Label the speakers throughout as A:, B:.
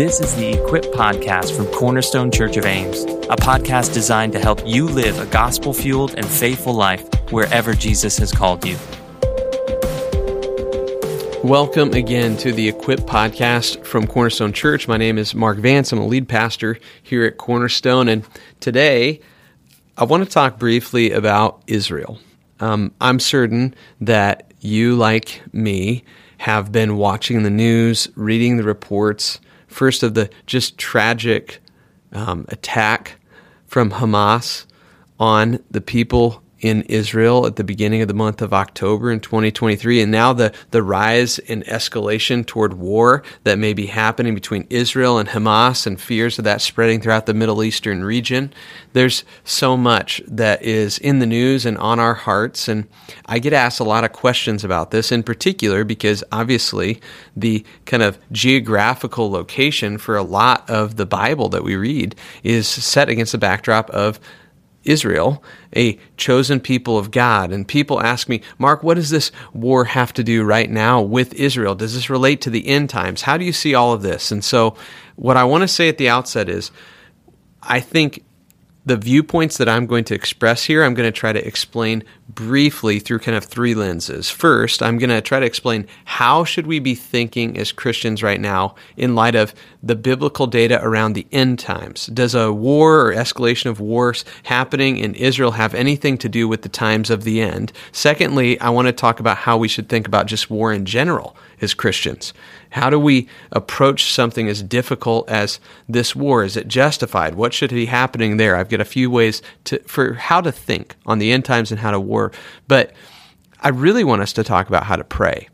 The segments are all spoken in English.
A: This is the Equip Podcast from Cornerstone Church of Ames, a podcast designed to help you live a gospel fueled and faithful life wherever Jesus has called you.
B: Welcome again to the Equip Podcast from Cornerstone Church. My name is Mark Vance. I'm a lead pastor here at Cornerstone, and today I want to talk briefly about Israel. Um, I'm certain that you, like me, have been watching the news, reading the reports, first of the just tragic um, attack from Hamas on the people in Israel at the beginning of the month of October in 2023, and now the, the rise and escalation toward war that may be happening between Israel and Hamas and fears of that spreading throughout the Middle Eastern region. There's so much that is in the news and on our hearts, and I get asked a lot of questions about this in particular because obviously the kind of geographical location for a lot of the Bible that we read is set against the backdrop of Israel, a chosen people of God. And people ask me, Mark, what does this war have to do right now with Israel? Does this relate to the end times? How do you see all of this? And so, what I want to say at the outset is, I think the viewpoints that I'm going to express here, I'm going to try to explain briefly through kind of three lenses. First, I'm going to try to explain how should we be thinking as Christians right now in light of the biblical data around the end times. Does a war or escalation of wars happening in Israel have anything to do with the times of the end? Secondly, I want to talk about how we should think about just war in general as Christians. How do we approach something as difficult as this war? Is it justified? What should be happening there? I've got a few ways to, for how to think on the end times and how to war. But I really want us to talk about how to pray.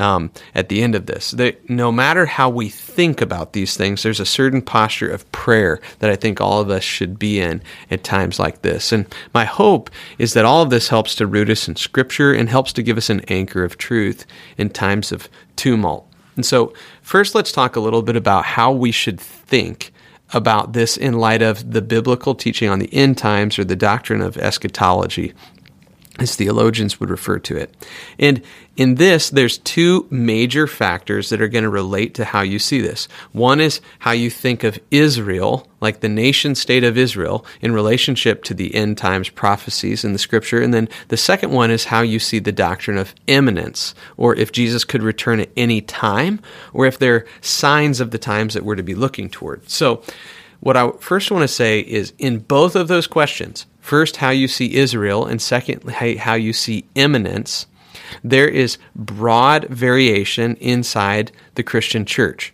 B: Um, at the end of this. That no matter how we think about these things, there's a certain posture of prayer that I think all of us should be in at times like this. And my hope is that all of this helps to root us in Scripture and helps to give us an anchor of truth in times of tumult. And so, first, let's talk a little bit about how we should think about this in light of the biblical teaching on the end times or the doctrine of eschatology as theologians would refer to it. And in this, there's two major factors that are going to relate to how you see this. One is how you think of Israel, like the nation state of Israel, in relationship to the end times prophecies in the scripture. And then the second one is how you see the doctrine of imminence, or if Jesus could return at any time, or if there are signs of the times that we're to be looking toward. So, what I first want to say is in both of those questions, first, how you see Israel, and second, how you see imminence, there is broad variation inside the Christian church.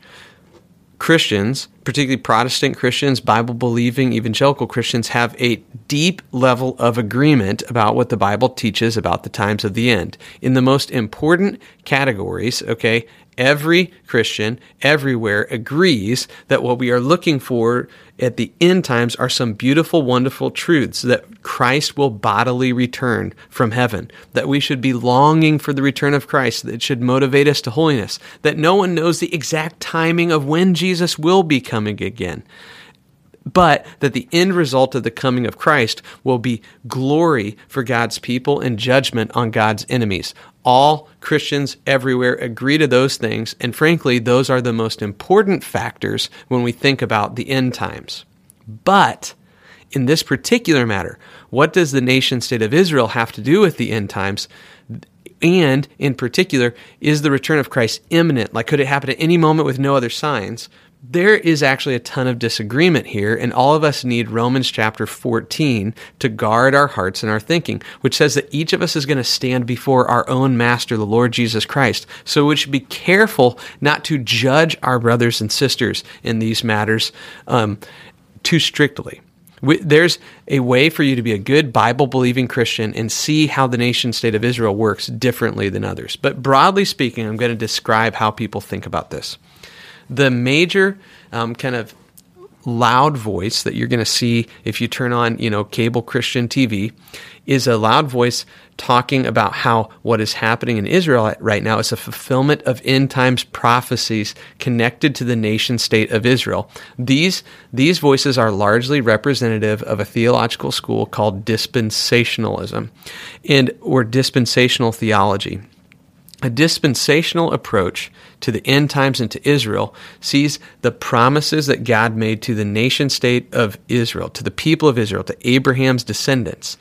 B: Christians, particularly Protestant Christians, Bible believing evangelical Christians, have a deep level of agreement about what the Bible teaches about the times of the end. In the most important categories, okay, every Christian everywhere agrees that what we are looking for at the end times are some beautiful, wonderful truths that Christ will bodily return from heaven, that we should be longing for the return of Christ, that should motivate us to holiness, that no one knows the exact timing of when Jesus will be coming again but that the end result of the coming of Christ will be glory for God's people and judgment on God's enemies. All Christians everywhere agree to those things, and frankly, those are the most important factors when we think about the end times. But in this particular matter, what does the nation state of Israel have to do with the end times? And in particular, is the return of Christ imminent? Like, could it happen at any moment with no other signs? There is actually a ton of disagreement here, and all of us need Romans chapter 14 to guard our hearts and our thinking, which says that each of us is going to stand before our own master, the Lord Jesus Christ. So we should be careful not to judge our brothers and sisters in these matters um, too strictly. There's a way for you to be a good Bible believing Christian and see how the nation state of Israel works differently than others. But broadly speaking, I'm going to describe how people think about this. The major um, kind of loud voice that you're going to see if you turn on, you know, cable Christian TV is a loud voice talking about how what is happening in Israel right now is a fulfillment of end times prophecies connected to the nation state of Israel. These these voices are largely representative of a theological school called dispensationalism and or dispensational theology. A dispensational approach to the end times and to Israel sees the promises that God made to the nation state of Israel, to the people of Israel, to Abraham's descendants,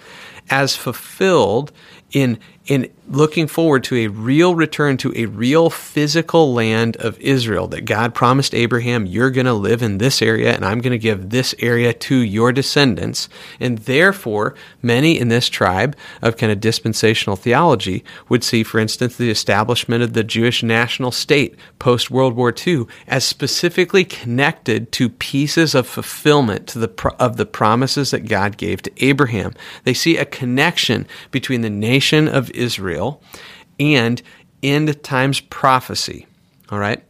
B: as fulfilled in in looking forward to a real return to a real physical land of Israel that God promised Abraham, you're going to live in this area and I'm going to give this area to your descendants. And therefore, many in this tribe of kind of dispensational theology would see, for instance, the establishment of the Jewish national state post World War II as specifically connected to pieces of fulfillment to the, of the promises that God gave to Abraham. They see a connection between the nation of Israel and end times prophecy. All right.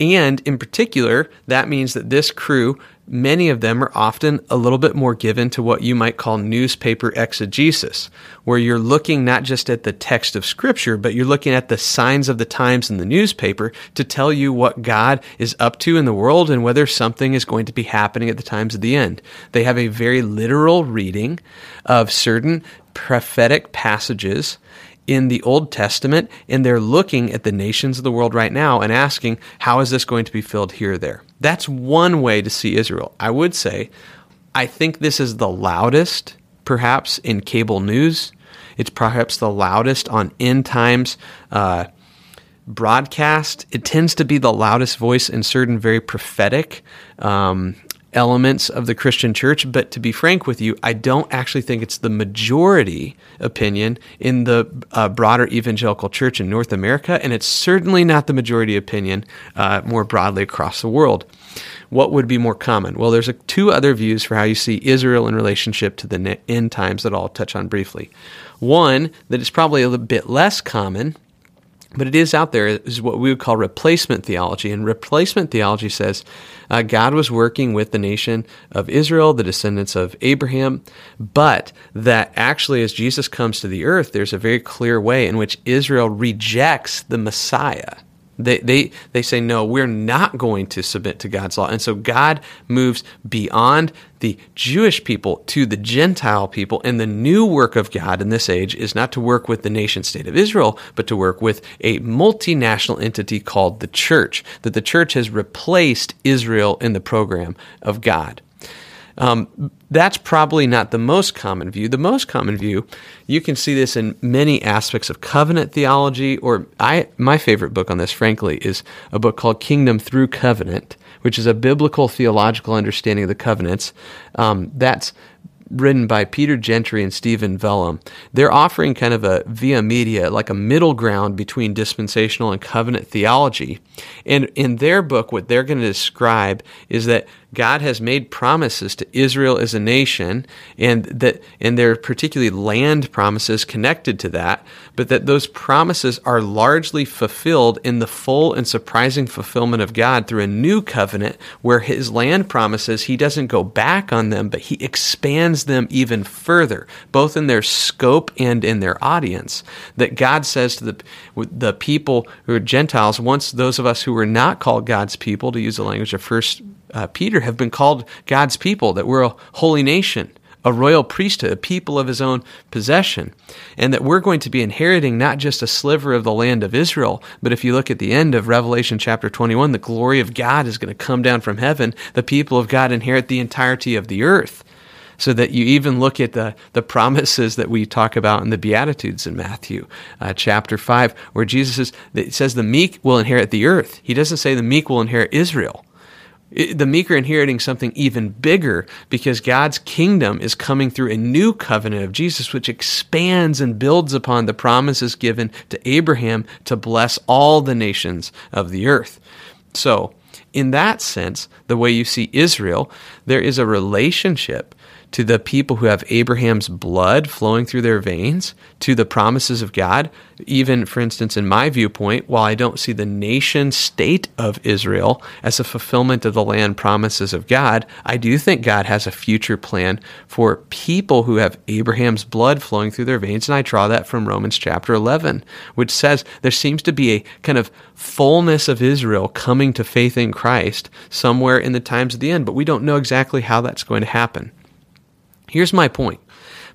B: And in particular, that means that this crew, many of them are often a little bit more given to what you might call newspaper exegesis, where you're looking not just at the text of Scripture, but you're looking at the signs of the times in the newspaper to tell you what God is up to in the world and whether something is going to be happening at the times of the end. They have a very literal reading of certain prophetic passages in the Old Testament, and they're looking at the nations of the world right now and asking, how is this going to be filled here or there? That's one way to see Israel. I would say, I think this is the loudest, perhaps, in cable news. It's perhaps the loudest on end times uh, broadcast. It tends to be the loudest voice in certain very prophetic um, elements of the Christian church, but to be frank with you, I don't actually think it's the majority opinion in the uh, broader evangelical church in North America, and it's certainly not the majority opinion uh, more broadly across the world. What would be more common? Well, there's a, two other views for how you see Israel in relationship to the end times that I'll touch on briefly. One that is probably a little bit less common but it is out there is what we would call replacement theology. And replacement theology says uh, god was working with the nation of israel the descendants of abraham but that actually as jesus comes to the earth there's a very clear way in which israel rejects the messiah they, they, they say, no, we're not going to submit to God's law. And so God moves beyond the Jewish people to the Gentile people. And the new work of God in this age is not to work with the nation state of Israel, but to work with a multinational entity called the church, that the church has replaced Israel in the program of God. Um, that's probably not the most common view. The most common view, you can see this in many aspects of covenant theology, or I, my favorite book on this, frankly, is a book called Kingdom Through Covenant, which is a biblical theological understanding of the covenants. Um, that's written by Peter Gentry and Stephen Wellum. They're offering kind of a via media, like a middle ground between dispensational and covenant theology. And in their book, what they're going to describe is that God has made promises to Israel as a nation, and that and there are particularly land promises connected to that, but that those promises are largely fulfilled in the full and surprising fulfillment of God through a new covenant where his land promises he doesn't go back on them, but he expands them even further, both in their scope and in their audience. That God says to the the people who are Gentiles, once those of us who were not called God's people, to use the language of first uh, Peter have been called God's people, that we're a holy nation, a royal priesthood, a people of his own possession, and that we're going to be inheriting not just a sliver of the land of Israel, but if you look at the end of Revelation chapter 21, the glory of God is going to come down from heaven. The people of God inherit the entirety of the earth. So that you even look at the, the promises that we talk about in the Beatitudes in Matthew uh, chapter 5, where Jesus says, says the meek will inherit the earth. He doesn't say the meek will inherit Israel the meek are inheriting something even bigger because God's kingdom is coming through a new covenant of Jesus, which expands and builds upon the promises given to Abraham to bless all the nations of the earth. So, in that sense, the way you see Israel, there is a relationship to the people who have Abraham's blood flowing through their veins, to the promises of God. Even, for instance, in my viewpoint, while I don't see the nation state of Israel as a fulfillment of the land promises of God, I do think God has a future plan for people who have Abraham's blood flowing through their veins. And I draw that from Romans chapter 11, which says there seems to be a kind of fullness of Israel coming to faith in Christ somewhere in the times of the end, but we don't know exactly how that's going to happen. Here's my point.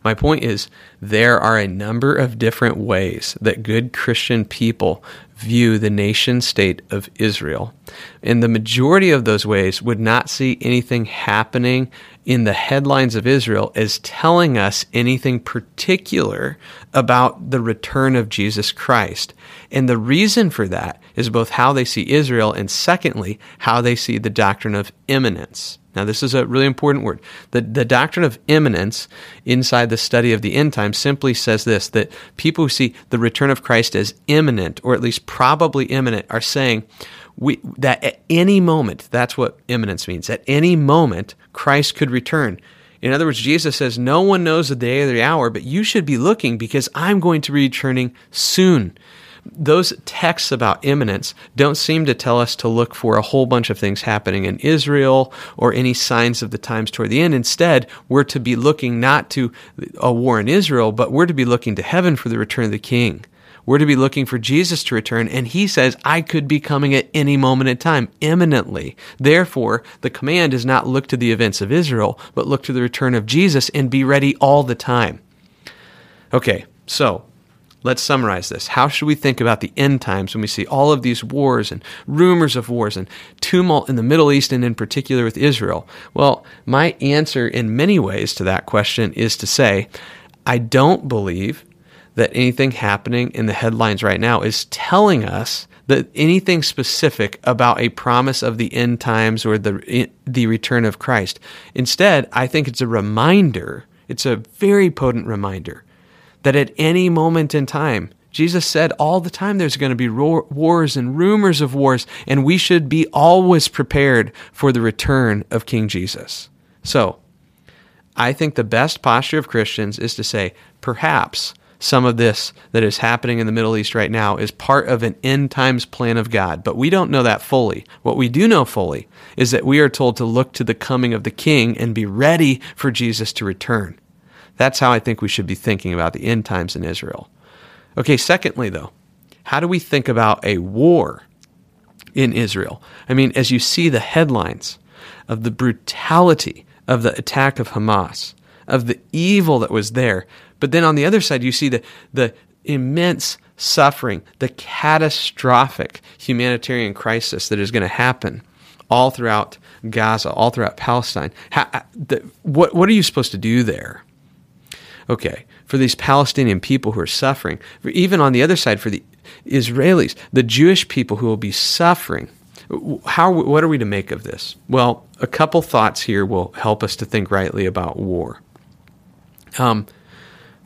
B: My point is there are a number of different ways that good Christian people view the nation state of Israel. And the majority of those ways would not see anything happening in the headlines of Israel as telling us anything particular about the return of Jesus Christ. And the reason for that is both how they see Israel and secondly, how they see the doctrine of imminence. Now, this is a really important word. The, the doctrine of imminence inside the study of the end times simply says this that people who see the return of Christ as imminent, or at least probably imminent, are saying we, that at any moment, that's what imminence means, at any moment, Christ could return. In other words, Jesus says, No one knows the day or the hour, but you should be looking because I'm going to be returning soon those texts about imminence don't seem to tell us to look for a whole bunch of things happening in Israel or any signs of the times toward the end. Instead, we're to be looking not to a war in Israel, but we're to be looking to heaven for the return of the king. We're to be looking for Jesus to return, and he says, I could be coming at any moment in time, imminently. Therefore, the command is not look to the events of Israel, but look to the return of Jesus and be ready all the time. Okay, so Let's summarize this. How should we think about the end times when we see all of these wars and rumors of wars and tumult in the Middle East and in particular with Israel? Well, my answer in many ways to that question is to say, I don't believe that anything happening in the headlines right now is telling us that anything specific about a promise of the end times or the the return of Christ. Instead, I think it's a reminder. It's a very potent reminder that at any moment in time, Jesus said all the time there's going to be wars and rumors of wars, and we should be always prepared for the return of King Jesus. So, I think the best posture of Christians is to say, perhaps some of this that is happening in the Middle East right now is part of an end times plan of God. But we don't know that fully. What we do know fully is that we are told to look to the coming of the King and be ready for Jesus to return. That's how I think we should be thinking about the end times in Israel. Okay, secondly, though, how do we think about a war in Israel? I mean, as you see the headlines of the brutality of the attack of Hamas, of the evil that was there, but then on the other side, you see the, the immense suffering, the catastrophic humanitarian crisis that is going to happen all throughout Gaza, all throughout Palestine. How, the, what, what are you supposed to do there? Okay, for these Palestinian people who are suffering, even on the other side, for the Israelis, the Jewish people who will be suffering, how, what are we to make of this? Well, a couple thoughts here will help us to think rightly about war. Um,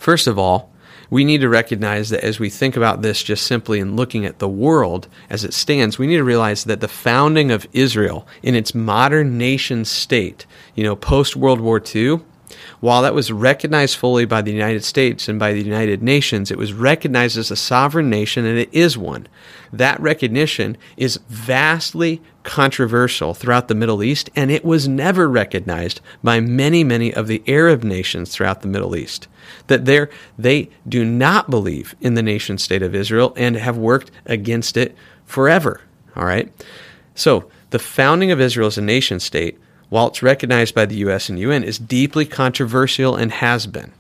B: first of all, we need to recognize that as we think about this just simply in looking at the world as it stands, we need to realize that the founding of Israel in its modern nation state, you know, post World War II, while that was recognized fully by the United States and by the United Nations, it was recognized as a sovereign nation, and it is one. That recognition is vastly controversial throughout the Middle East, and it was never recognized by many, many of the Arab nations throughout the Middle East. That they do not believe in the nation state of Israel and have worked against it forever. All right? So, the founding of Israel as a nation state while it's recognized by the US and UN, is deeply controversial and has been.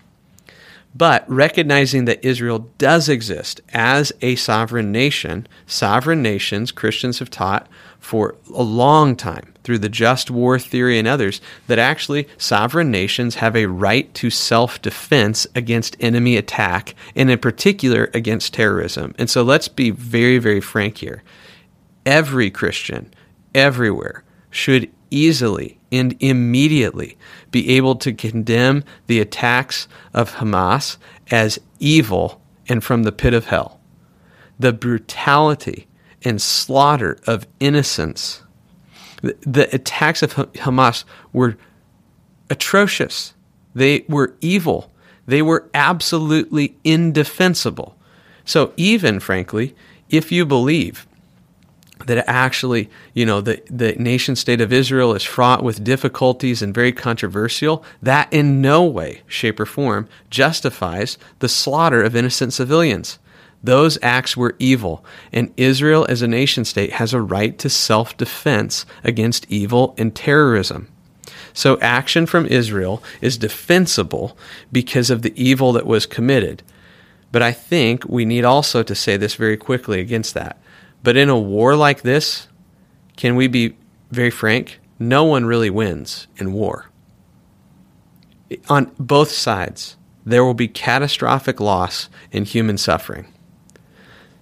B: But recognizing that Israel does exist as a sovereign nation, sovereign nations, Christians have taught for a long time through the just war theory and others that actually sovereign nations have a right to self defense against enemy attack, and in particular against terrorism. And so let's be very, very frank here. Every Christian, everywhere, should easily and immediately be able to condemn the attacks of Hamas as evil and from the pit of hell. The brutality and slaughter of innocents. The, the attacks of Hamas were atrocious. They were evil. They were absolutely indefensible. So, even frankly, if you believe that actually, you know, the, the nation state of Israel is fraught with difficulties and very controversial, that in no way, shape, or form justifies the slaughter of innocent civilians. Those acts were evil, and Israel as a nation state has a right to self defense against evil and terrorism. So, action from Israel is defensible because of the evil that was committed. But I think we need also to say this very quickly against that But in a war like this, can we be very frank? No one really wins in war. On both sides, there will be catastrophic loss and human suffering.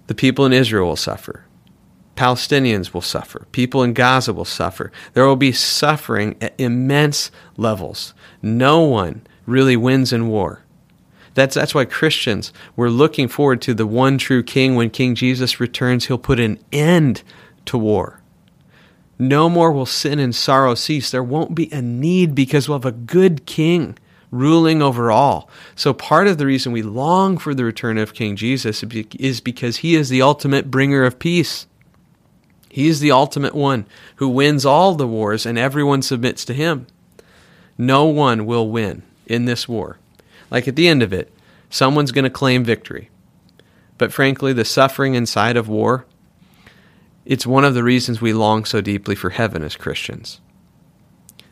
B: The people in Israel will suffer. Palestinians will suffer. People in Gaza will suffer. There will be suffering at immense levels. No one really wins in war. That's, that's why Christians, we're looking forward to the one true King. When King Jesus returns, he'll put an end to war. No more will sin and sorrow cease. There won't be a need because we'll have a good King ruling over all. So, part of the reason we long for the return of King Jesus is because he is the ultimate bringer of peace. He is the ultimate one who wins all the wars and everyone submits to him. No one will win in this war. Like at the end of it, someone's going to claim victory. But frankly, the suffering inside of war, it's one of the reasons we long so deeply for heaven as Christians.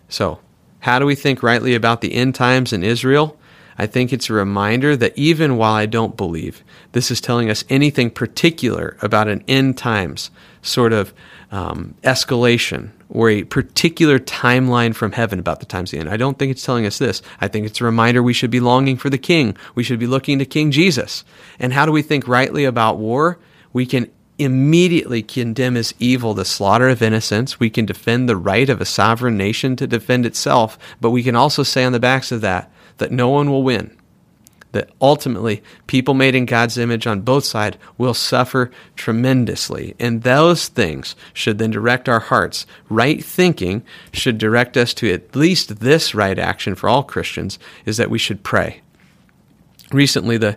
B: So, how do we think rightly about the end times in Israel? I think it's a reminder that even while I don't believe this is telling us anything particular about an end times sort of um, escalation or a particular timeline from heaven about the times of the end, I don't think it's telling us this. I think it's a reminder we should be longing for the King. We should be looking to King Jesus. And how do we think rightly about war? We can immediately condemn as evil the slaughter of innocents. We can defend the right of a sovereign nation to defend itself, but we can also say on the backs of that, that no one will win. That ultimately, people made in God's image on both sides will suffer tremendously. And those things should then direct our hearts. Right thinking should direct us to at least this right action for all Christians is that we should pray. Recently, the,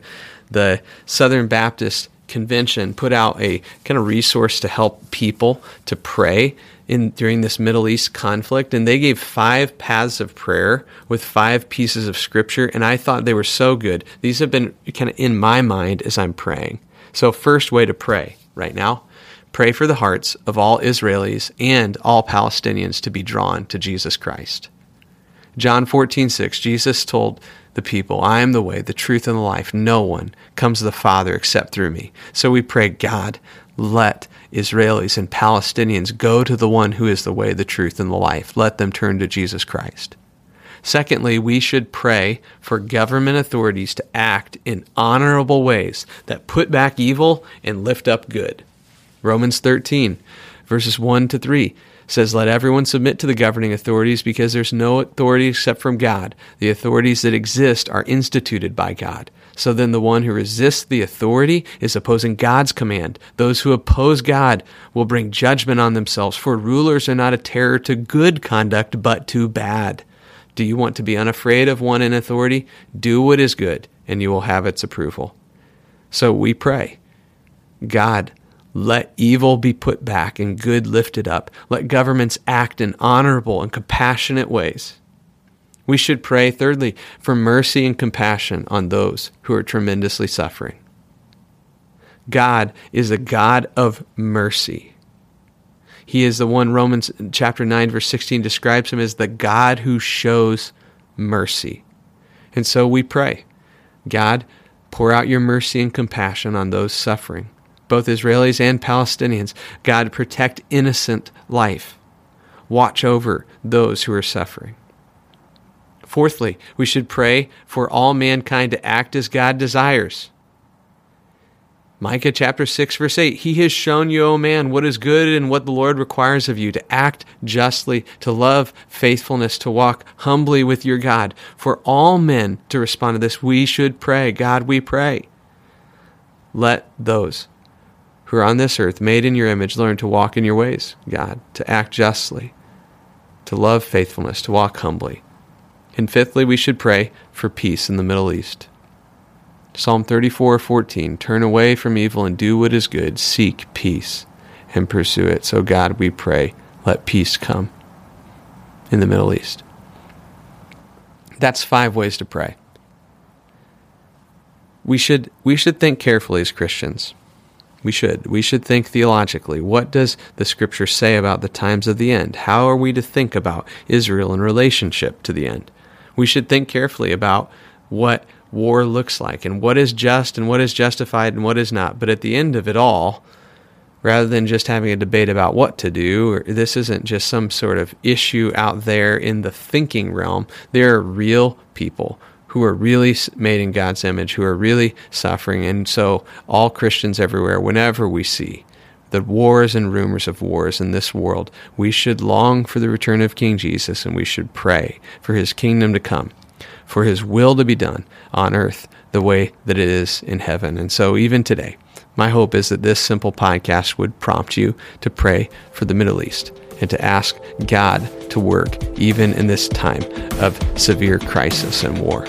B: the Southern Baptist Convention put out a kind of resource to help people to pray in during this Middle East conflict, and they gave five paths of prayer with five pieces of scripture, and I thought they were so good. These have been kind of in my mind as I'm praying. So, first way to pray right now pray for the hearts of all Israelis and all Palestinians to be drawn to Jesus Christ. John 14, 6, Jesus told the people, I am the way, the truth, and the life. No one comes to the Father except through me. So we pray, God, let Israelis and Palestinians go to the one who is the way, the truth, and the life. Let them turn to Jesus Christ. Secondly, we should pray for government authorities to act in honorable ways that put back evil and lift up good. Romans 13, verses 1 to 3 says, Let everyone submit to the governing authorities because there's no authority except from God. The authorities that exist are instituted by God. So then the one who resists the authority is opposing God's command. Those who oppose God will bring judgment on themselves, for rulers are not a terror to good conduct, but to bad. Do you want to be unafraid of one in authority? Do what is good, and you will have its approval. So we pray, God, let evil be put back and good lifted up. Let governments act in honorable and compassionate ways. We should pray, thirdly, for mercy and compassion on those who are tremendously suffering. God is a God of mercy. He is the one Romans chapter 9 verse 16 describes him as the God who shows mercy. And so we pray, God, pour out your mercy and compassion on those suffering, both Israelis and Palestinians. God, protect innocent life. Watch over those who are suffering. Fourthly, we should pray for all mankind to act as God desires. Micah chapter 6, verse 8 He has shown you, O man, what is good and what the Lord requires of you to act justly, to love faithfulness, to walk humbly with your God. For all men to respond to this, we should pray. God, we pray. Let those who are on this earth, made in your image, learn to walk in your ways, God, to act justly, to love faithfulness, to walk humbly. And fifthly, we should pray for peace in the Middle East. Psalm 34:14 Turn away from evil and do what is good, seek peace and pursue it. So God, we pray, let peace come in the Middle East. That's five ways to pray. We should we should think carefully as Christians. We should. We should think theologically. What does the scripture say about the times of the end? How are we to think about Israel in relationship to the end? We should think carefully about what war looks like and what is just and what is justified and what is not. But at the end of it all, rather than just having a debate about what to do. This isn't just some sort of issue out there in the thinking realm. There are real people who are really made in God's image, who are really suffering. And so, all Christians everywhere, whenever we see the wars and rumors of wars in this world, we should long for the return of King Jesus and we should pray for his kingdom to come, for his will to be done on earth the way that it is in heaven. And so, even today, my hope is that this simple podcast would prompt you to pray for the Middle East and to ask God to work even in this time of severe crisis and war.